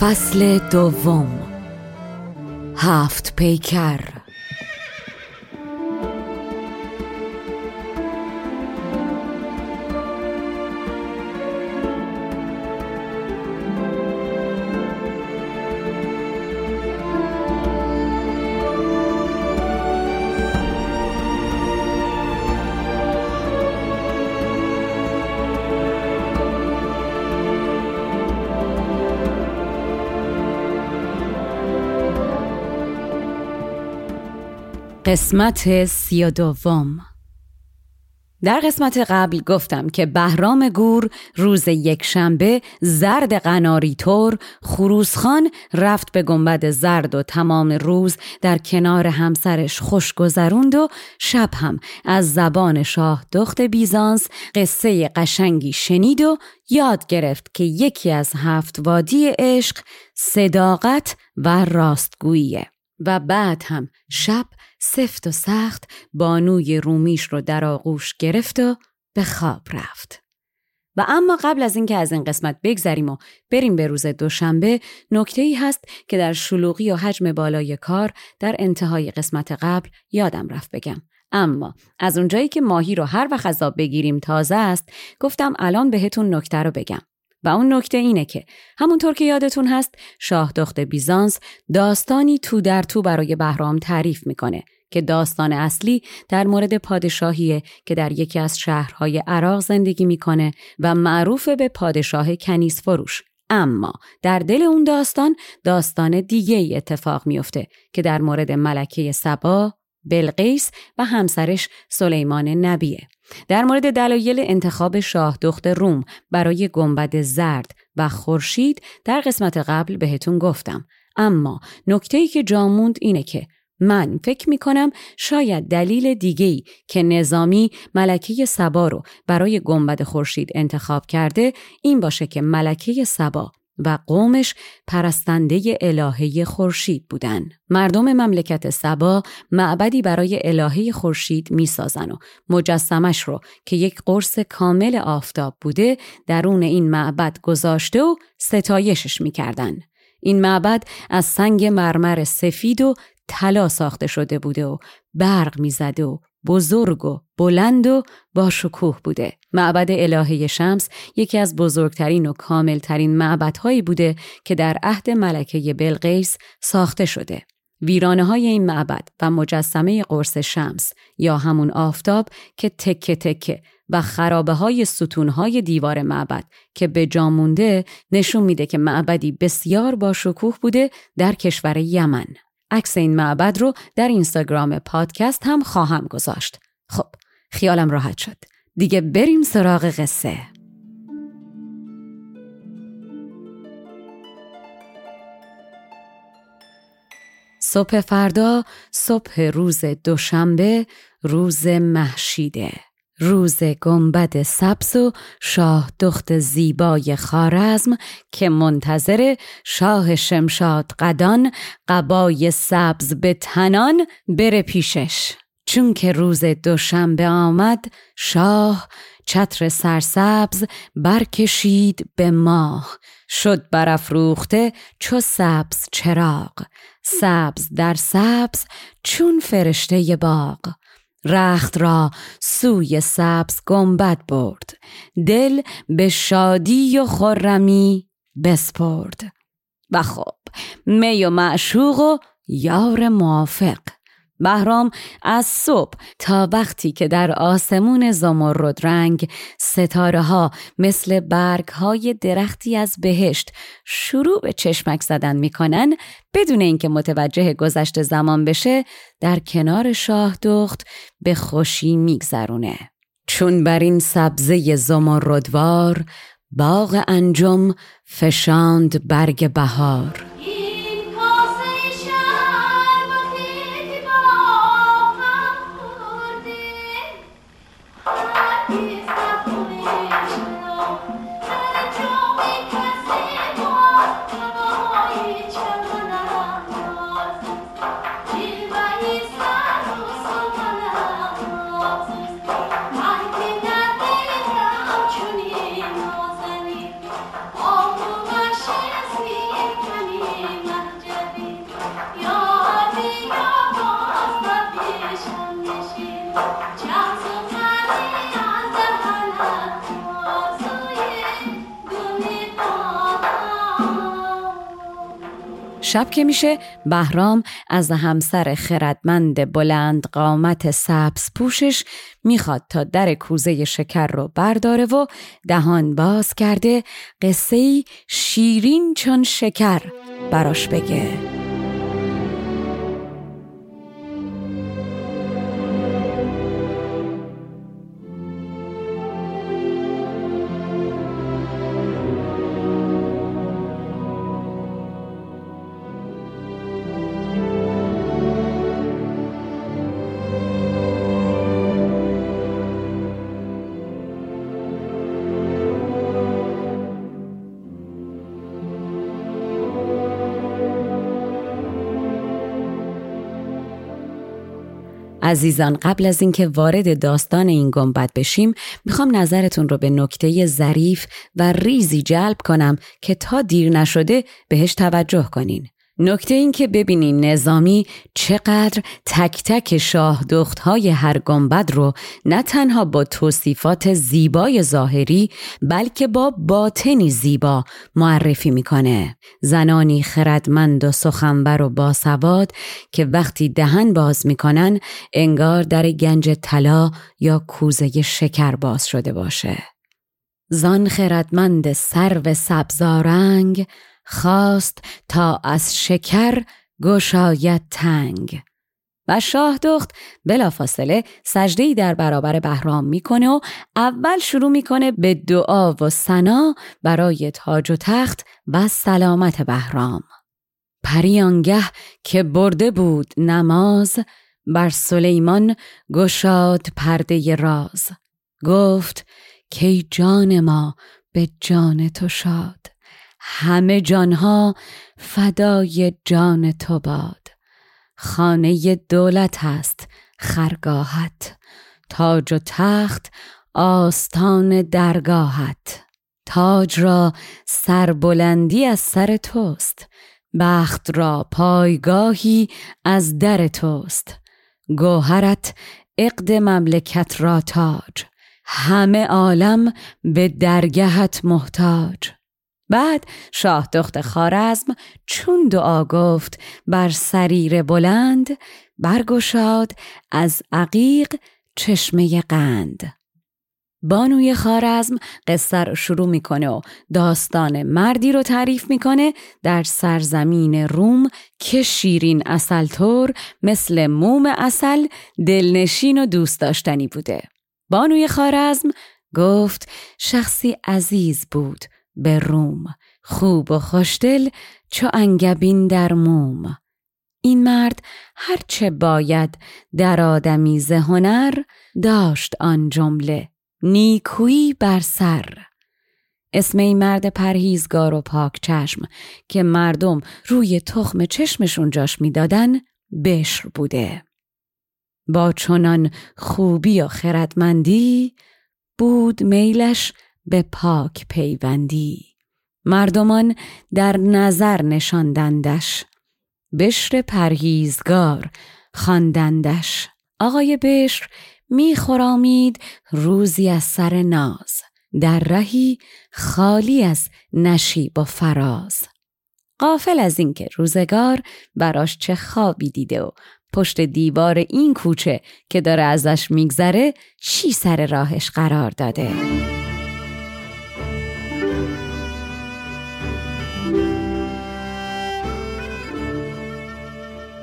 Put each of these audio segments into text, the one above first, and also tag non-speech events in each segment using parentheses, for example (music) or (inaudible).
فصل دوم. هفت پیکر. قسمت سی دوم. در قسمت قبل گفتم که بهرام گور روز یک شنبه زرد قناری طور خروسخان رفت به گنبد زرد و تمام روز در کنار همسرش خوش گذروند و شب هم از زبان شاه دخت بیزانس قصه قشنگی شنید و یاد گرفت که یکی از هفت وادی عشق صداقت و راستگوییه. و بعد هم شب سفت و سخت بانوی رومیش رو در آغوش گرفت و به خواب رفت. و اما قبل از اینکه از این قسمت بگذریم و بریم به روز دوشنبه نکته ای هست که در شلوغی و حجم بالای کار در انتهای قسمت قبل یادم رفت بگم اما از اونجایی که ماهی رو هر وقت از بگیریم تازه است گفتم الان بهتون نکته رو بگم و اون نکته اینه که همونطور که یادتون هست شاه دخت بیزانس داستانی تو در تو برای بهرام تعریف می‌کنه که داستان اصلی در مورد پادشاهیه که در یکی از شهرهای عراق زندگی می‌کنه و معروف به پادشاه کنیس فروش اما در دل اون داستان داستان دیگه ای اتفاق میفته که در مورد ملکه سبا، بلقیس و همسرش سلیمان نبیه. در مورد دلایل انتخاب شاه دخت روم برای گنبد زرد و خورشید در قسمت قبل بهتون گفتم. اما نکته ای که جاموند اینه که من فکر می کنم شاید دلیل دیگهی که نظامی ملکه سبا رو برای گنبد خورشید انتخاب کرده این باشه که ملکه سبا و قومش پرستنده الهه خورشید بودن. مردم مملکت سبا معبدی برای الهه خورشید می‌سازن و مجسمش رو که یک قرص کامل آفتاب بوده درون این معبد گذاشته و ستایشش می‌کردن. این معبد از سنگ مرمر سفید و طلا ساخته شده بوده و برق می‌زده و بزرگ و بلند و با شکوه بوده. معبد الهه شمس یکی از بزرگترین و کاملترین معبدهایی بوده که در عهد ملکه بلقیس ساخته شده. ویرانه های این معبد و مجسمه قرص شمس یا همون آفتاب که تکه تکه و خرابه های ستون های دیوار معبد که به جا مونده نشون میده که معبدی بسیار با شکوه بوده در کشور یمن. عکس این معبد رو در اینستاگرام پادکست هم خواهم گذاشت. خب خیالم راحت شد. دیگه بریم سراغ قصه. صبح فردا صبح روز دوشنبه روز محشیده روز گنبد سبز و شاه دخت زیبای خارزم که منتظر شاه شمشاد قدان قبای سبز به تنان بره پیشش. چون که روز دوشنبه آمد شاه چتر سرسبز برکشید به ماه. شد برافروخته چو سبز چراغ. سبز در سبز چون فرشته باغ. رخت را سوی سبز گنبد برد. دل به شادی و خرمی بسپرد. و خب می و معشوق و یار موافق. بهرام از صبح تا وقتی که در آسمون زمرد رنگ ستاره ها مثل برگ های درختی از بهشت شروع به چشمک زدن می‌کنن بدون اینکه متوجه گذشت زمان بشه در کنار شاه دخت به خوشی میگذرونه. چون بر این سبزه زمردوار باغ انجم فشاند برگ بهار. شب که میشه بهرام از همسر خردمند بلند قامت سبز پوشش می‌خواد تا در کوزه شکر رو برداره و دهان باز کرده قصه شیرین چون شکر براش بگه. عزیزان قبل از اینکه وارد داستان این گنبد بشیم می‌خوام نظرتون رو به نکته ظریف و ریزی جلب کنم که تا دیر نشده بهش توجه کنین. نکته این که ببینین نظامی چقدر تک تک شاه های هر گنبد رو نه تنها با توصیفات زیبای ظاهری بلکه با باطنی زیبا معرفی می‌کنه. زنانی خردمند و سخنور و باسواد که وقتی دهن باز می‌کنن انگار در گنج طلا یا کوزه شکر باز شده باشه. زان خردمند سرو سبزارنگ خواست تا از شکر گشاید تنگ. و شاه دخت بلافاصله سجدهی در برابر بهرام می‌کنه و اول شروع می‌کنه به دعا و سنا برای تاج و تخت و سلامت بهرام. پریانگه که برده بود نماز بر سلیمان گشاد پرده راز. گفت که جان ما به جان تو شاد؟ همه جانها فدای جان تو باد. خانه دولت است خرگاهت. تاج و تخت آستان درگاهت. تاج را سربلندی از سر توست. بخت را پایگاهی از در توست. گوهرت عقد مملکت را تاج. همه عالم به درگهت محتاج. بعد شاه دخت خارزم چون دعا گفت بر سریر بلند برگشاد از عقیق چشمه قند. بانوی خارزم قصه رو شروع می‌کنه و داستان مردی رو تعریف می‌کنه در سرزمین روم که شیرین اصل طور مثل موم اصل دلنشین و دوست داشتنی بوده. بانوی خارزم گفت شخصی عزیز بود به روم. خوب و خوشدل چو انگبین در موم. این مرد هرچه باید در آدمی هنر داشت آن جمله نیکویی بر سر. اسم این مرد پرهیزگار و پاک چشم که مردم روی تخم چشمشون جاش می‌دادن بشر بوده. با چنان خوبی و خردمندی بود میلش به پاک پیوندی. مردمان در نظر نشاندندش. بشر پرهیزگار خواندندش. آقای بشر میخورامید روزی از سر ناز در رهی خالی از نشیب و فراز. قافل از اینکه روزگار براش چه خوابی دیده و پشت دیوار این کوچه که داره ازش میگذره چی سر راهش قرار داده؟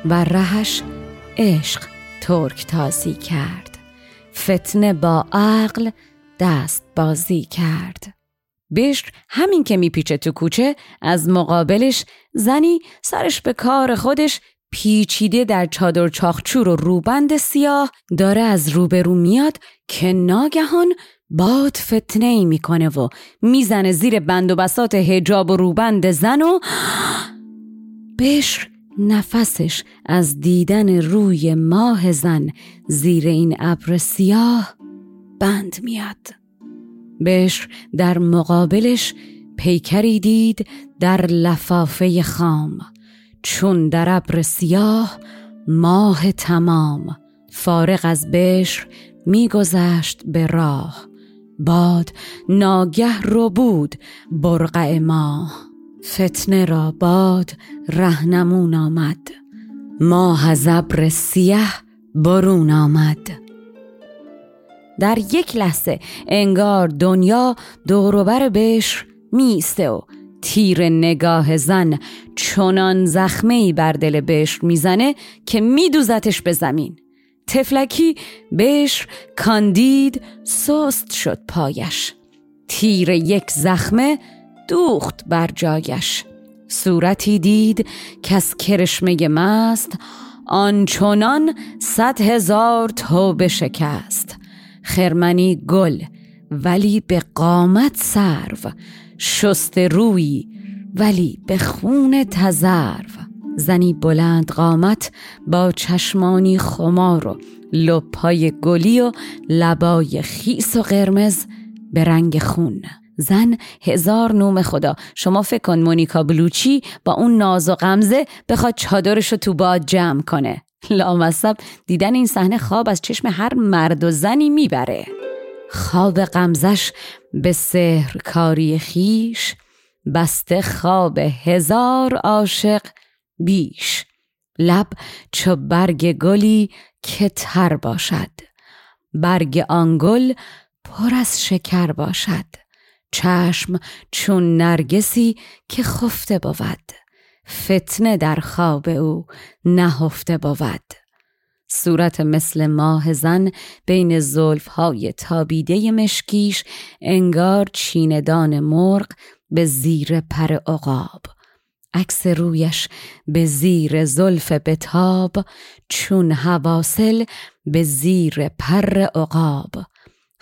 و رهش عشق ترک تازی کرد. فتنه با عقل دست بازی کرد. بشر همین که میپیچه تو کوچه از مقابلش زنی سرش به کار خودش پیچیده در چادر چاخچور و روبند سیاه داره از روبرو میاد که ناگهان باد فتنه ای می‌کنه و می‌زنه زیر بند و بسات هجاب و روبند زن و (gasps) بشر نفسش از دیدن روی ماه زن زیر این ابر سیاه بند میاد. بشر در مقابلش پیکری دید در لفافه خام. چون در ابر سیاه ماه تمام. فارغ از بشر میگذشت به راه. باد ناگه رو بود برقع ماه. فتنه را باد رهنمون آمد. ماه از ابر سیه برون آمد. در یک لحظه انگار دنیا دوروبر بشر میسته و تیر نگاه زن چنان زخمه بر دل بشر می‌زنه که میدوزتش به زمین. تفلکی بشر کاندید سست شد پایش. تیر یک زخمه دوخت بر جایش. صورتی دید که از کرشمه مست آنچنان صد هزار توبه شکست. خرمنی گل ولی به قامت سرو. شست روی ولی به خون تزرو. زنی بلند قامت با چشمانی خمار و لپای گلی و لبای خیس و قرمز به رنگ خون. زن هزار نوم خدا. شما فکر کن مونیکا بلوچی با اون ناز و غمزه بخواد چادرش رو تو باد جمع کنه. لامصب دیدن این صحنه خواب از چشم هر مرد و زنی می‌بره. خواب غمزش به سهر کاری خیش بسته خواب هزار عاشق بیش. لب چو برگ گلی که تر باشد. برگ آن گل پر از شکر باشد. چشم چون نرگسی که خفته بود. فتنه در خواب او نهفته بود. صورت مثل ماه زن بین زلف های تابیده مشکیش انگار چیندان مرغ به زیر پر عقاب. عکس رویش به زیر زلف بتاب چون حواصل به زیر پر عقاب.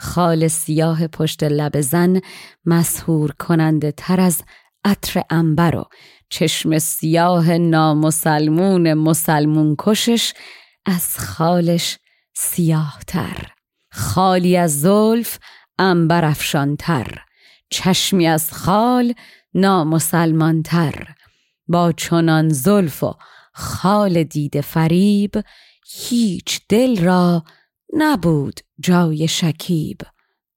خال سیاه پشت لب زن مسهور کننده تر از عطر انبر و چشم سیاه نامسلمون مسلمون کشش از خالش سیاه تر. خالی از زلف انبر افشانتر. چشمی از خال نامسلمانتر با چنان زلف و خال دید فریب هیچ دل را نبود جای شکیب.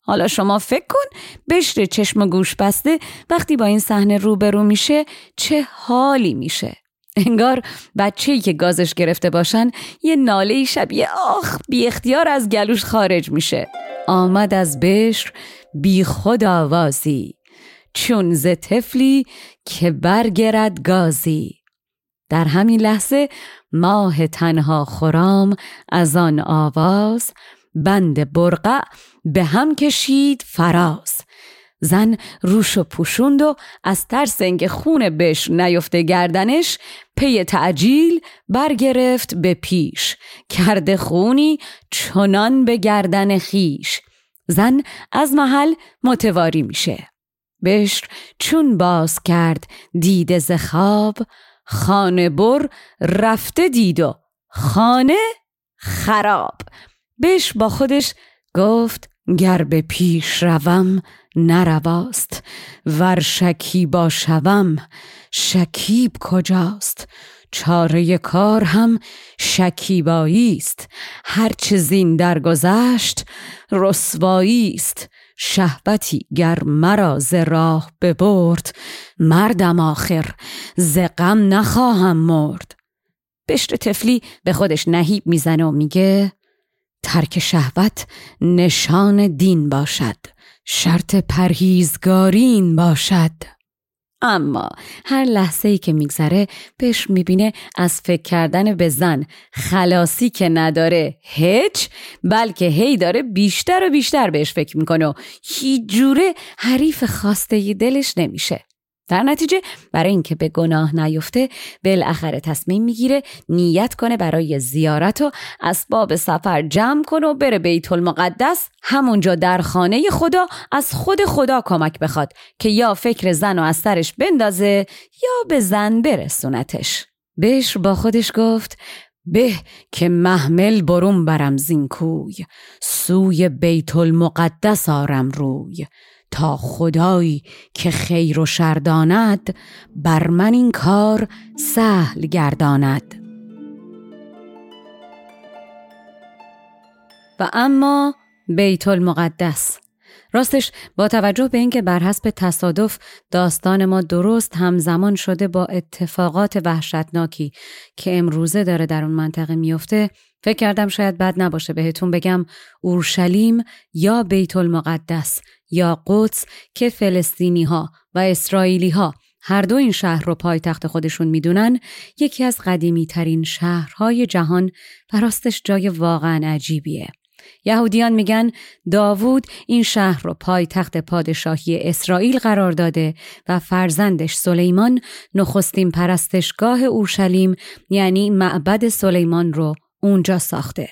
حالا شما فکر کن بشر چشم گوش بسته وقتی با این صحنه روبرو میشه چه حالی میشه. انگار بچه‌ای که گازش گرفته باشن یه ناله شبیه آخ بی اختیار از گلوش خارج میشه. آمد از بشر بی خود آوازی. چون ز طفلی که برگرد گازی. در همین لحظه ماه تنها خرام از آن آواز بند برقع به هم کشید فراز. زن روشو پوشوند و از ترس اینکه خون بش نیفته گردنش پی تعجیل برگرفت به پیش. کرده خونی چنان به گردن خیش. زن از محل متواری میشه. بشر چون باز کرد دید ز خواب خانه بر رفته دید و خانه خراب. بش با خودش گفت گر به پیش روم نرواست ور شکیبا شوم شکیب کجاست؟ چاره کار هم شکیبایی است هر چه زین درگذشت رسوایی است شهبتی گر مرا ز راه ببرد مردم آخر ز غم نخواهم مرد. بشت تفلی به خودش نهیب می‌زنه و میگه ترک شهوت نشان دین باشد شرط پرهیزگارین باشد. اما هر لحظه ای که میگذره بهش می‌بینه از فکر کردن به زن خلاصی که نداره هیچ بلکه هی داره بیشتر و بیشتر بهش فکر می‌کنه و هیچ جوره حریف خواسته دلش نمیشه. در نتیجه برای اینکه به گناه نیفته بالاخره تصمیم می‌گیره نیت کنه برای زیارت و اسباب سفر جمع کنه و بره بیت المقدس. همونجا در خانه خدا از خود خدا کمک بخواد که یا فکر زن و از سرش بندازه یا به زن برسونتش. بشر با خودش گفت به که محمل برون برم زینکوی سوی بیت المقدس آرم روی. تا خدایی که خیر و شرداند بر من این کار سهل گرداند. و اما بیت المقدس راستش با توجه به اینکه بر حسب تصادف داستان ما درست همزمان شده با اتفاقات وحشتناکی که امروزه داره در اون منطقه میفته فکر کردم شاید بد نباشه بهتون بگم اورشلیم یا بیت المقدس یا قدس که فلسطینی ها و اسرائیلی ها هر دو این شهر رو پایتخت خودشون می‌دونن یکی از قدیمی ترین شهرهای جهان و راستش جای واقعا عجیبیه. یهودیان میگن داوود این شهر رو پایتخت پادشاهی اسرائیل قرار داده و فرزندش سلیمان نخستین پرستشگاه اورشلیم یعنی معبد سلیمان رو اونجا ساخته.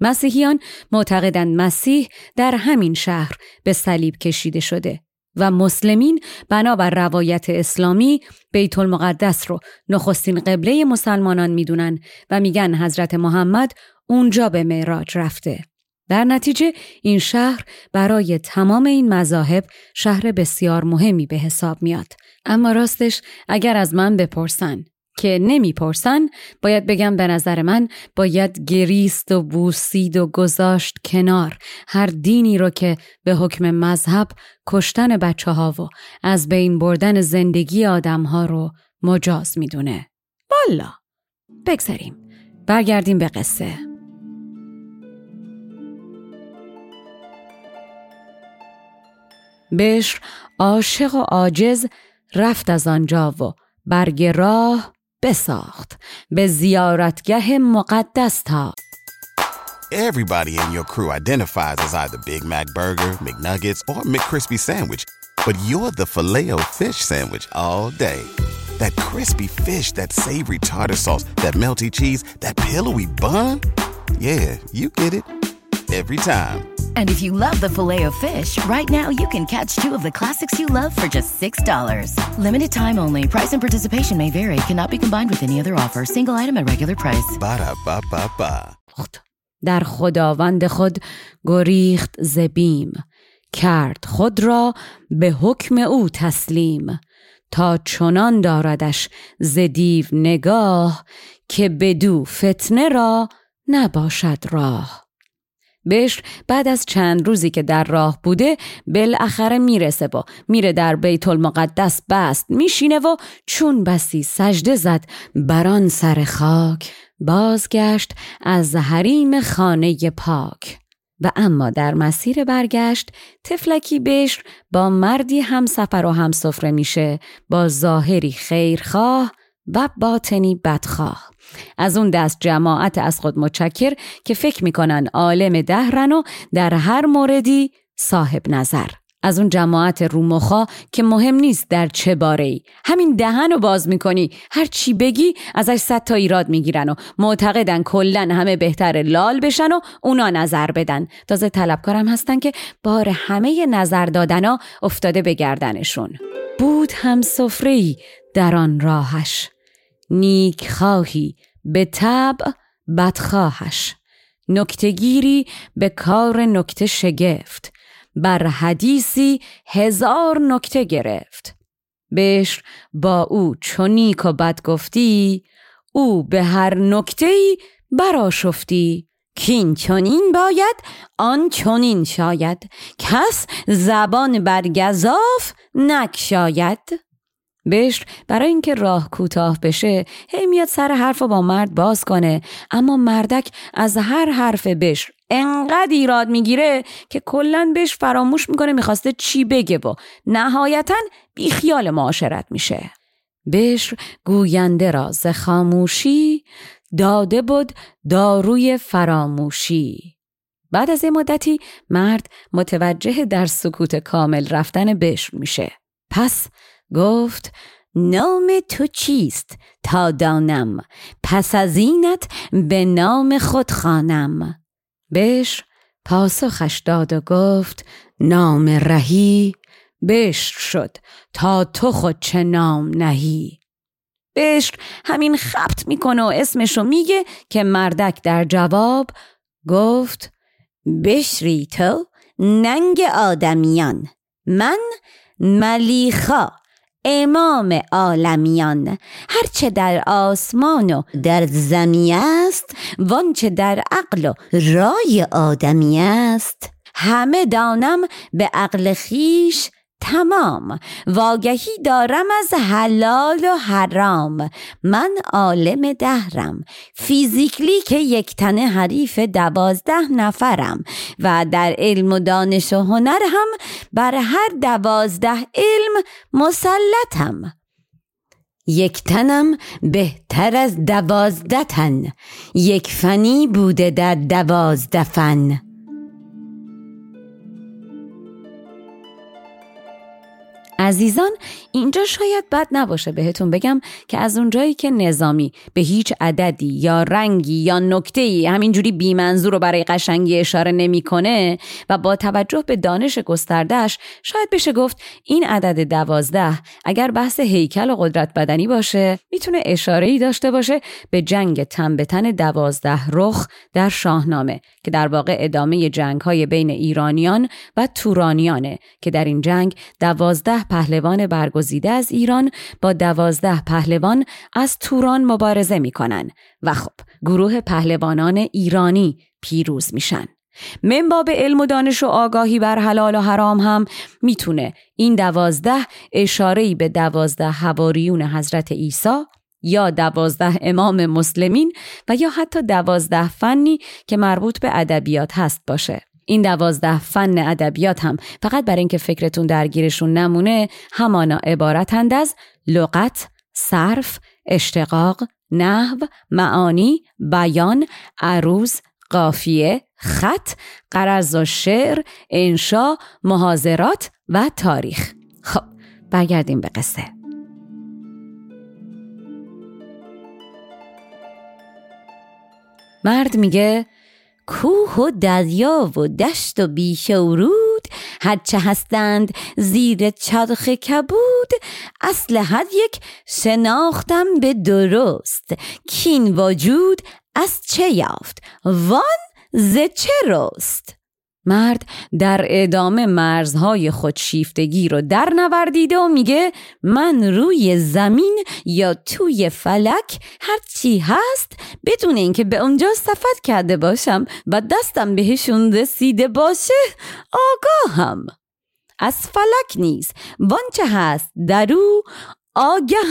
مسیحیان معتقدند مسیح در همین شهر به صلیب کشیده شده و مسلمین بنابر روایت اسلامی بیت المقدس رو نخستین قبله مسلمانان می‌دونن و میگن حضرت محمد اونجا به معراج رفته. در نتیجه این شهر برای تمام این مذاهب شهر بسیار مهمی به حساب میاد. اما راستش اگر از من بپرسن که نمی‌پرسن باید بگم به نظر من باید گریست و بوسید و گذاشت کنار هر دینی رو که به حکم مذهب کشتن بچه ها و از بین بردن زندگی آدم ها رو مجاز می‌دونه. بالا بگذاریم. برگردیم به قصه. بشر عاشق و عاجز رفت از آنجا و برگ راه بساخت به زیارتگه مقدس تا Everybody in your crew identifies as either Big Mac Burger, McNuggets, or McCrispy Sandwich. But you're the filet fish Sandwich all day. That crispy fish, that savory tartar sauce, that melty cheese, that pillowy bun. Yeah, you get it. Every time. And if you love the filet of fish, right now you can catch two of the classics you love for just $6. Limited time only. Price and participation may vary. Cannot be combined with any other offer. Single item at regular price. Ba da ba ba ba. در خداوند خود گریخت زبیم کرد خود را به حکم او تسلیم تا چنان داردش ز دیو نگاه که بدو فتنه را نباشد راه بشر بعد از چند روزی که در راه بوده بالاخره می‌رسه و میره در بیت المقدس بست میشینه و چون بسی سجده زد بران سر خاک بازگشت از حریم خانه پاک. و اما در مسیر برگشت تفلکی بشر با مردی هم سفر و هم سفره میشه با ظاهری خیرخواه و باطنی بدخواه. از اون دست جماعت از خود متشکر که فکر می‌کنن عالم دهرن و در هر موردی صاحب نظر. از اون جماعت رومخا که مهم نیست در چه باره ای همین دهن رو باز می‌کنی. هر چی بگی ازش صد تا ایراد می‌گیرن و معتقدن کلا همه بهتر لال بشن و اونا نظر بدن. تازه طلبکارم هستن که بار همه نظر دادنا افتاده به گردنشون. بود هم سفری در آن راهش. نیک خواهی به طبع بدخواهش. نکتگیری به کار نکته شگفت. بر حدیثی هزار نکته گرفت. بشر با او چونیک و بد گفتی او به هر نکته ای براشفتی کین چونین باید آن چونین شاید. کس زبان بر گذاف نکشاید. بشر برای اینکه راه کوتاه بشه هی میاد سر حرف با مرد باز کنه. اما مردک از هر حرف بشر انقدر ایراد می‌گیره که کلا بهش فراموش می‌کنه می‌خواسته چی بگه و نهایتا بیخیال معاشرت میشه. بشر گوینده را ز خاموشی داده بود داروی فراموشی. بعد از این مدتی مرد متوجه در سکوت کامل رفتن بشر میشه. پس گفت نام تو چیست تا دانم؟ پس از اینت به نام خود خانم بشر پاسخش داد و گفت نام رهی بشر شد تا تو خود چه نام نهی. بشر همین خبت می‌کنه و اسمشو میگه که مردک در جواب گفت بشری تو ننگ آدمیان. من ملیخا. امام عالمیان. هرچه در آسمان و در زمی است وانچه در عقل و رای آدمی است. همه دانم به عقل خیش تمام. واگهی دارم از حلال و حرام. من عالم دهرم. فیزیکلی که یک تنه حریف دوازده نفرم. و در علم و دانش و هنر هم بر هر دوازده علم مسلطم. یک تنم بهتر از دوازده تن. یک فنی بوده در دوازده فن. عزیزان اینجا شاید بد نباشه بهتون بگم که از اونجایی که نظامی به هیچ عددی یا رنگی یا نکته همینجوری بیمنظور رو برای قشنگی اشاره نمی‌کنه و با توجه به دانش گستردهش شاید بشه گفت این عدد دوازده اگر بحث هیکل و قدرت بدنی باشه می‌تونه اشاره ای داشته باشه به جنگ تن به تن دوازده رخ در شاهنامه که در واقع ادامه جنگ های بین ایرانیان و تورانیانه که در این جنگ دوازده پهلوان برگزیده از ایران با دوازده پهلوان از توران مبارزه می‌کنن و خب گروه پهلوانان ایرانی پیروز میشن. من باب علم و دانش و آگاهی بر حلال و حرام هم می‌تونه این دوازده اشارهی به دوازده هواریون حضرت عیسی یا دوازده امام مسلمین و یا حتی دوازده فنی که مربوط به ادبیات هست باشه. این دوازده فن ادبیات هم فقط برای اینکه فکرتون درگیرشون نمونه همانا عبارتند از لغت، صرف، اشتقاق، نحو، معانی، بیان، عروض، قافیه، خط، قرض و شعر، انشا، محاضرات و تاریخ. خب برگردیم به قصه. مرد میگه کوه و دریا و دشت و بیش و رود. هرچه هستند زیر چرخ کبود. اصل هر یک شناختم به درست. کین وجود از چه یافت؟ وان ز چه رست؟ مرد در ادامه مرزهای خودشیفتگی رو در نوردیده و میگه من روی زمین یا توی فلک هر چی هست بدون اینکه به اونجا سفر کرده باشم و دستم بهشون رسیده باشه آگاهم. از فلک نیز وانچه هست آگه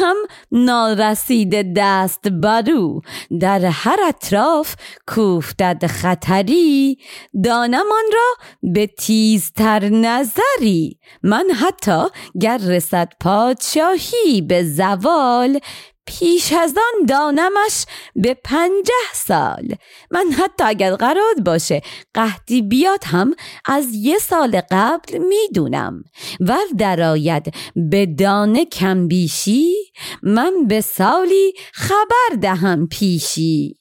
هم نارسید دست برو در هر اطراف کوفتد خطری. دانمان را به تیزتر نظری. من حتی گر رسد پادشاهی به زوال پیش از آن دانمش به پنجه سال. من حتی اگر قرار باشه قهدی بیاد هم از یه سال قبل می‌دونم. و درآید به دانه کمبیشی من به سالی خبر دهم پیشی.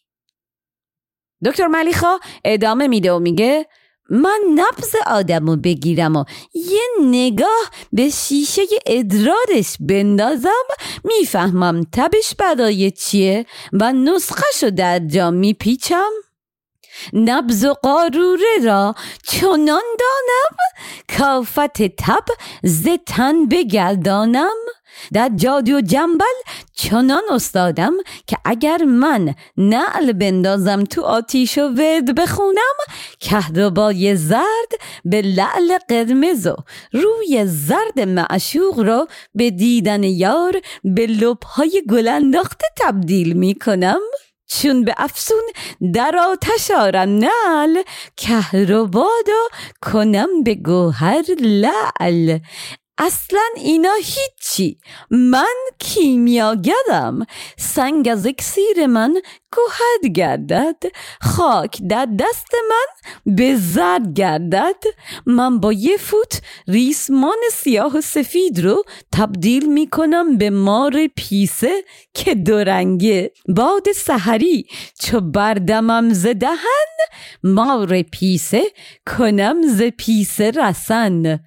دکتر ملیخا ادامه میده و میگه من نبز آدمو بگیرم و یه نگاه به شیشه ادرارش بندازم می‌فهمم تبش برای چیه و نسخهشو در جا میپیچم. نبز و قاروره را چنان دانم کافت تب زتن بگردانم. در جادو و جنبل چنان استادم که اگر من نعل بندازم تو آتیش و ورد بخونم کهربای زرد به لعل قرمز و روی زرد معشوق را به دیدن یار به لبهای گل انداخته تبدیل می کنم چون به افسون در آتش آرم نعل کهربادا کنم به گوهر لعل. اصلا اینا هیچی. من کیمیاگرم. سنگ از اکسیر من گوهد گردد. خاک در دست من به زرد گردد. من با یه فوت ریسمان سیاه و سفید رو تبدیل می‌کنم به مار پیسه که دورنگه. باد سحری چو بردمم ز دهن مار پیسه کنم ز پیسه رسن.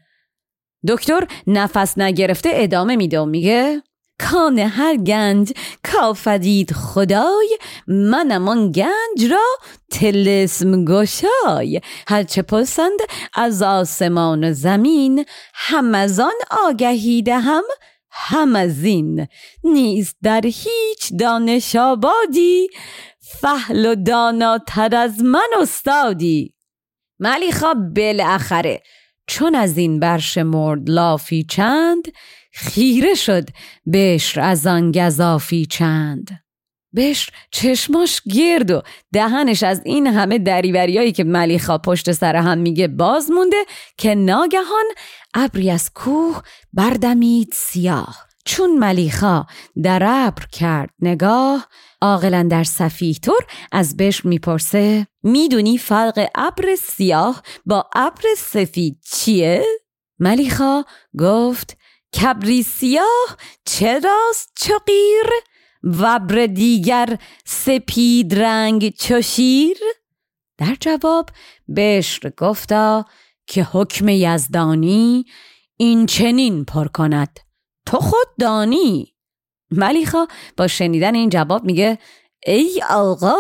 دکتر نفس نگرفته ادامه میده و میگه کان هر گنج کافدید خدای منم آن گنج را تلسم گشای. هرچه پسند از آسمان و زمین هم از آن آگهی دهم هم از این. نیست در هیچ دانش آبادی فهل و داناتر از من استادی. ملیخا بالاخره چون از این برشمرد لافی چند خیره شد بشر از آن گذافی چند. بشر چشماش گرد و دهنش از این همه دریوریایی که ملیخا پشت سر هم میگه باز مونده که ناگهان ابری از کوه بردمید سیاه. چون ملیخا در ابر کرد نگاه عاقلا در سفیه طور از بش می‌پرسه می‌دونی فرق ابر سیاه با ابر سفید چیه؟ ملیخا گفت کبری سیاه چراست چقیر و ابر دیگر سپید رنگ چشیر؟ در جواب بشر گفتا که حکم یزدانی این چنین پر کند تو خود دانی. ملیخا با شنیدن این جواب میگه ای آقا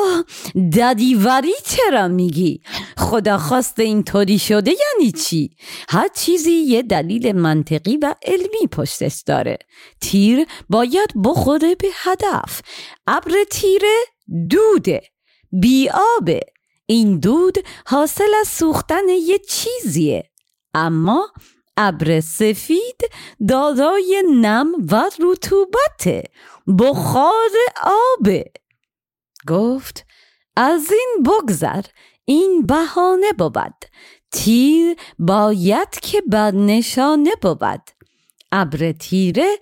ددیوری چرا میگی؟ خدا خواسته اینطوری شده یعنی چی؟ هر چیزی یه دلیل منطقی و علمی پشتش داره. تیر باید بخوره به هدف. ابر تیره دوده. بیابه. این دود حاصل از سوختن یه چیزیه. اما ابر سفید دارای نم و رطوبت بخار آبه گفت از این بگذر این بهانه بود. تیر باید که بر نشانه بود. ابر تیره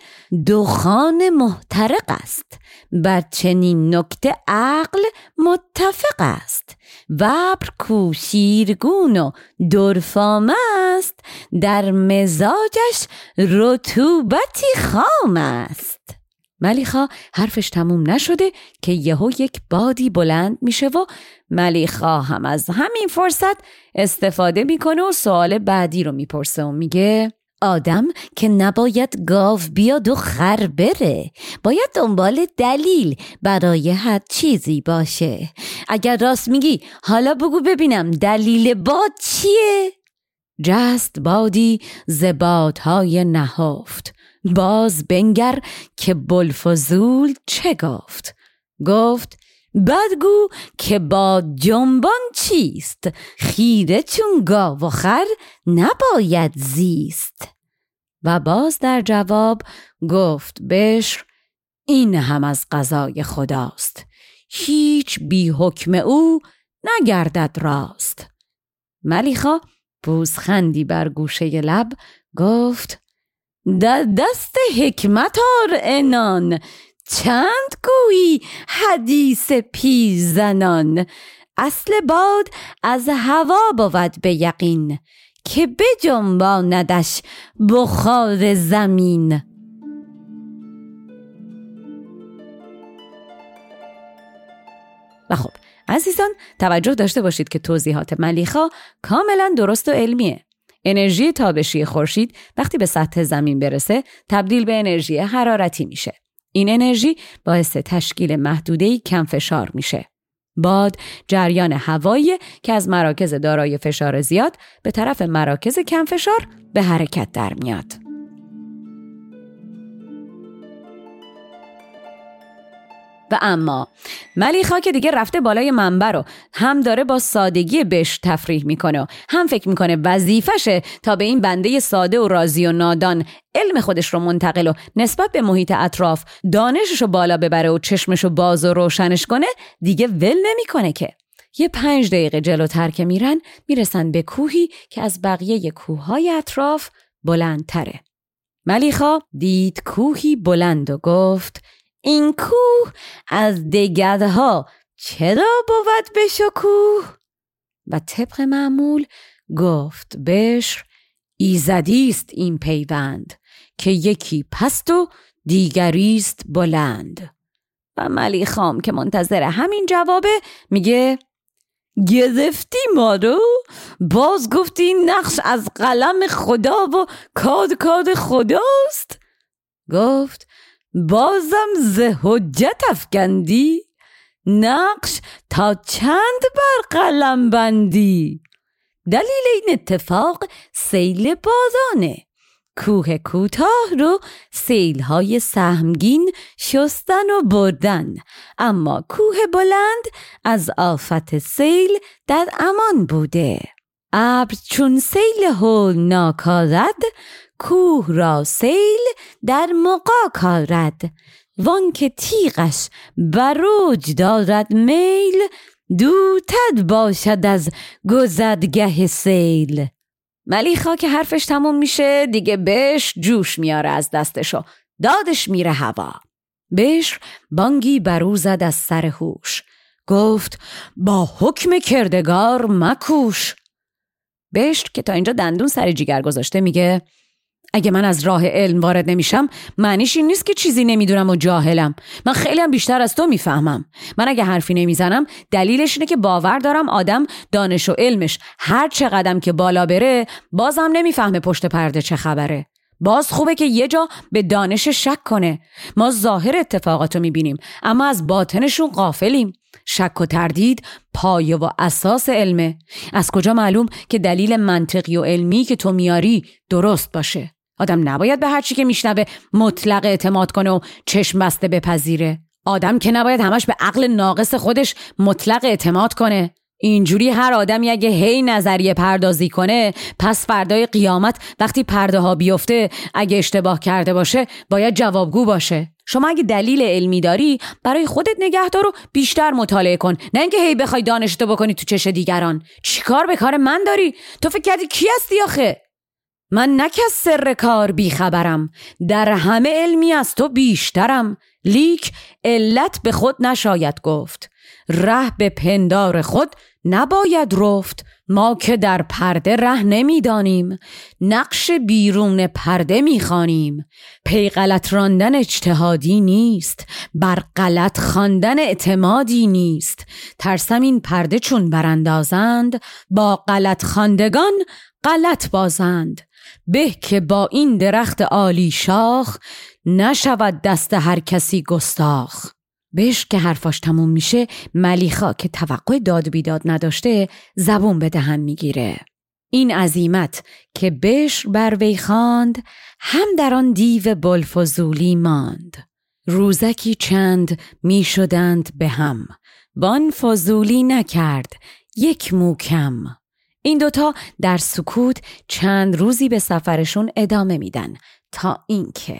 دخان محترق است. بر چنین نکته عقل متفق است. و ابر کو شیرگون و درفام است. در مزاجش رطوبتی خام است. ملیخا حرفش تموم نشده که یهو یک بادی بلند میشه و ملیخا هم از همین فرصت استفاده می‌کنه و سوال بعدی رو می‌پرسه و میگه آدم که نباید گاو بیاد و خر بره. باید دنبال دلیل برای هر چیزی باشه. اگر راست میگی حالا بگو ببینم دلیل باد چیه؟ جست بادی زبادهای نهافت باز بنگر که بلفزول چه گفت؟ گفت بدگو که با جنبان چیست؟ خیره چون گاو و خر نباید زیست. و باز در جواب گفت بشر این هم از قضای خداست. هیچ بی حکم او نگردد راست. ملیخا بوزخندی بر گوشه لب گفت دست حکمت آر انان چند گویی حدیث پیزنان اصل باد از هوا بود به یقین که بجنباندش بخار زمین. و خب عزیزان توجه داشته باشید که توضیحات ملیخا کاملا درست و علمیه. انرژی تابشی خورشید وقتی به سطح زمین برسه تبدیل به انرژی حرارتی میشه. این انرژی باعث تشکیل محدوده کم فشار میشه. باد جریان هوایی که از مراکز دارای فشار زیاد به طرف مراکز کم فشار به حرکت در میاد. اما. ملیخا که دیگه رفته بالای منبر رو هم داره با سادگی بش تفریح می‌کنه هم فکر می‌کنه وظیفشه تا به این بنده ساده و راضی و نادان علم خودش رو منتقل و نسبت به محیط اطراف دانشش رو بالا ببره و چشمش رو باز و روشنش کنه دیگه ول نمی‌کنه که. یه پنج دقیقه جلوتر که میرن می‌رسن به کوهی که از بقیه کوههای اطراف بلندتره. ملیخا دید کوهی بلند و گفت این کوه از دگدها چرا بود به شکوه؟ و طبق معمول گفت بشر ایزدیست این پیوند که یکی پست و دیگریست بلند. و ملیخام که منتظر همین جوابه میگه گرفتی ما رو؟ باز گفتی نقش از قلم خدا و کاد کاد خداست؟ گفت بازم ز حجت افکندی؟ نقش تا چند بر قلم بندی؟ دلیل این اتفاق سیل بازانه. کوه کوتاه رو سیلهای سهمگین شستن و بردن. اما کوه بلند از آفت سیل در امان بوده. ابر چون سیل هول ناکارد کوه را سیل در مقا کارد. وان که تیغش بروج دارد میل دوتد باشد از گذدگه سیل. ملیخا که حرفش تموم میشه دیگه بش جوش میاره از دستشو. دادش میره هوا. بش بانگی برو زد از سر هوش. گفت با حکم کردگار مکوش. بشت که تا اینجا دندون سر جیگر گذاشته میگه اگه من از راه علم وارد نمیشم معنیش این نیست که چیزی نمی‌دونم و جاهلم. من خیلی هم بیشتر از تو می‌فهمم. من اگه حرفی نمی‌زنم دلیلش اینه که باور دارم آدم دانش و علمش هر چه قدم که بالا بره بازم نمی‌فهمه پشت پرده چه خبره. باز خوبه که یه جا به دانش شک کنه. ما ظاهر اتفاقات رو می‌بینیم اما از باطنشون قافلیم شک و تردید پایه و اساس علمه. از کجا معلوم که دلیل منطقی و علمی که تو میاری درست باشه؟ آدم نباید به هرچی که میشنوه مطلق اعتماد کنه و چشم بسته بپذیره. آدم که نباید همش به عقل ناقص خودش مطلق اعتماد کنه. اینجوری هر آدمی اگه هی نظریه پردازی کنه پس فردای قیامت وقتی پرده ها بیفته اگه اشتباه کرده باشه باید جوابگو باشه. شما اگه دلیل علمی داری برای خودت نگه دار و بیشتر مطالعه کن. نه اینکه هی بخوای دانشتو بکنی تو چش دیگران. چیکار به کار من داری؟ تو فکر کردی کی هستی آخه؟ من نک از سر کار بیخبرم. در همه علمی از تو بیشترم. لیک علت به خود نشاید گفت. ره به پندار خود نباید رفت. ما که در پرده ره نمی‌دانیم. نقش بیرون پرده می‌خوانیم. پی غلط راندن اجتهادی نیست. بر غلط خواندن اعتمادی نیست. ترسم این پرده چون براندازند با غلط خواندگان غلط بازند. به که با این درخت عالی شاخ نشود دست هر کسی گستاخ. بهش که حرفاش تموم میشه ملیخا که توقع داد بیداد نداشته زبون به دهن می‌گیره. این عظیمت که بش بر وی خواند هم در آن دیو بلفزولی ماند. روزکی چند می‌شدند به هم بان فضولی نکرد یک موکم این دوتا در سکوت چند روزی به سفرشون ادامه میدن. تا اینکه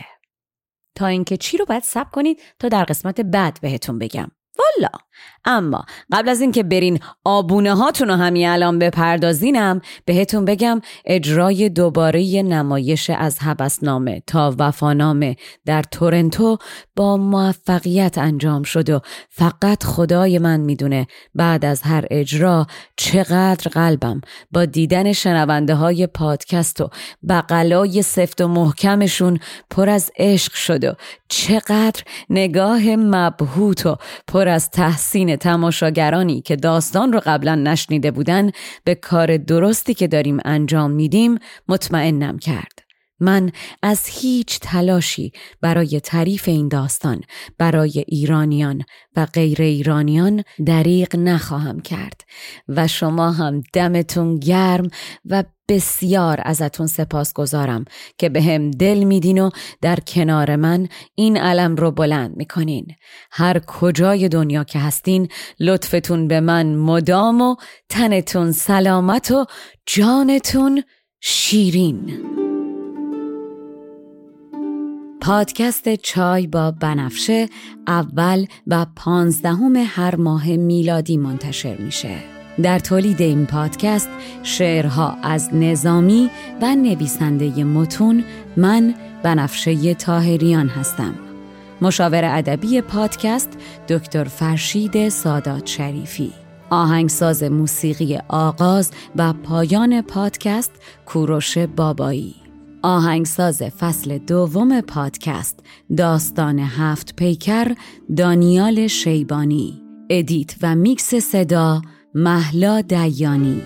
تا اینکه چی رو باید سب کنید تا در قسمت بعد بهتون بگم. والا! اما قبل از اینکه برین آبونه هاتون رو همین الان بپردازینم بهتون بگم اجرای دوباره نمایش از حبسنامه تا وفانامه در تورنتو با موفقیت انجام شد و فقط خدای من می‌دونه بعد از هر اجرا چقدر قلبم با دیدن شنونده های پادکست و بقلای سفت و محکمشون پر از عشق شد و چقدر نگاه مبهوت و پر از تحسین تماشاگرانی که داستان رو قبلا نشنیده بودن به کار درستی که داریم انجام میدیم مطمئنم کرد. من از هیچ تلاشی برای تعریف این داستان برای ایرانیان و غیر ایرانیان دریغ نخواهم کرد و شما هم دمتون گرم و بسیار ازتون سپاس گذارم که به هم دل میدین و در کنار من این علم رو بلند می‌کنین. هر کجای دنیا که هستین لطفتون به من مدام و تنتون سلامت و جانتون شیرین. پادکست چای با بنفشه اول و پانزدهم هر ماه میلادی منتشر میشه. در تولید این پادکست شعرها از نظامی و نویسنده متون من بنفشه تاهریان هستم. مشاور ادبی پادکست دکتر فرشید سادات شریفی آهنگساز موسیقی آغاز و پایان پادکست کوروش بابایی آهنگساز فصل دوم پادکست داستان هفت پیکر دانیال شیبانی. ادیت و میکس صدا محلا دیانی.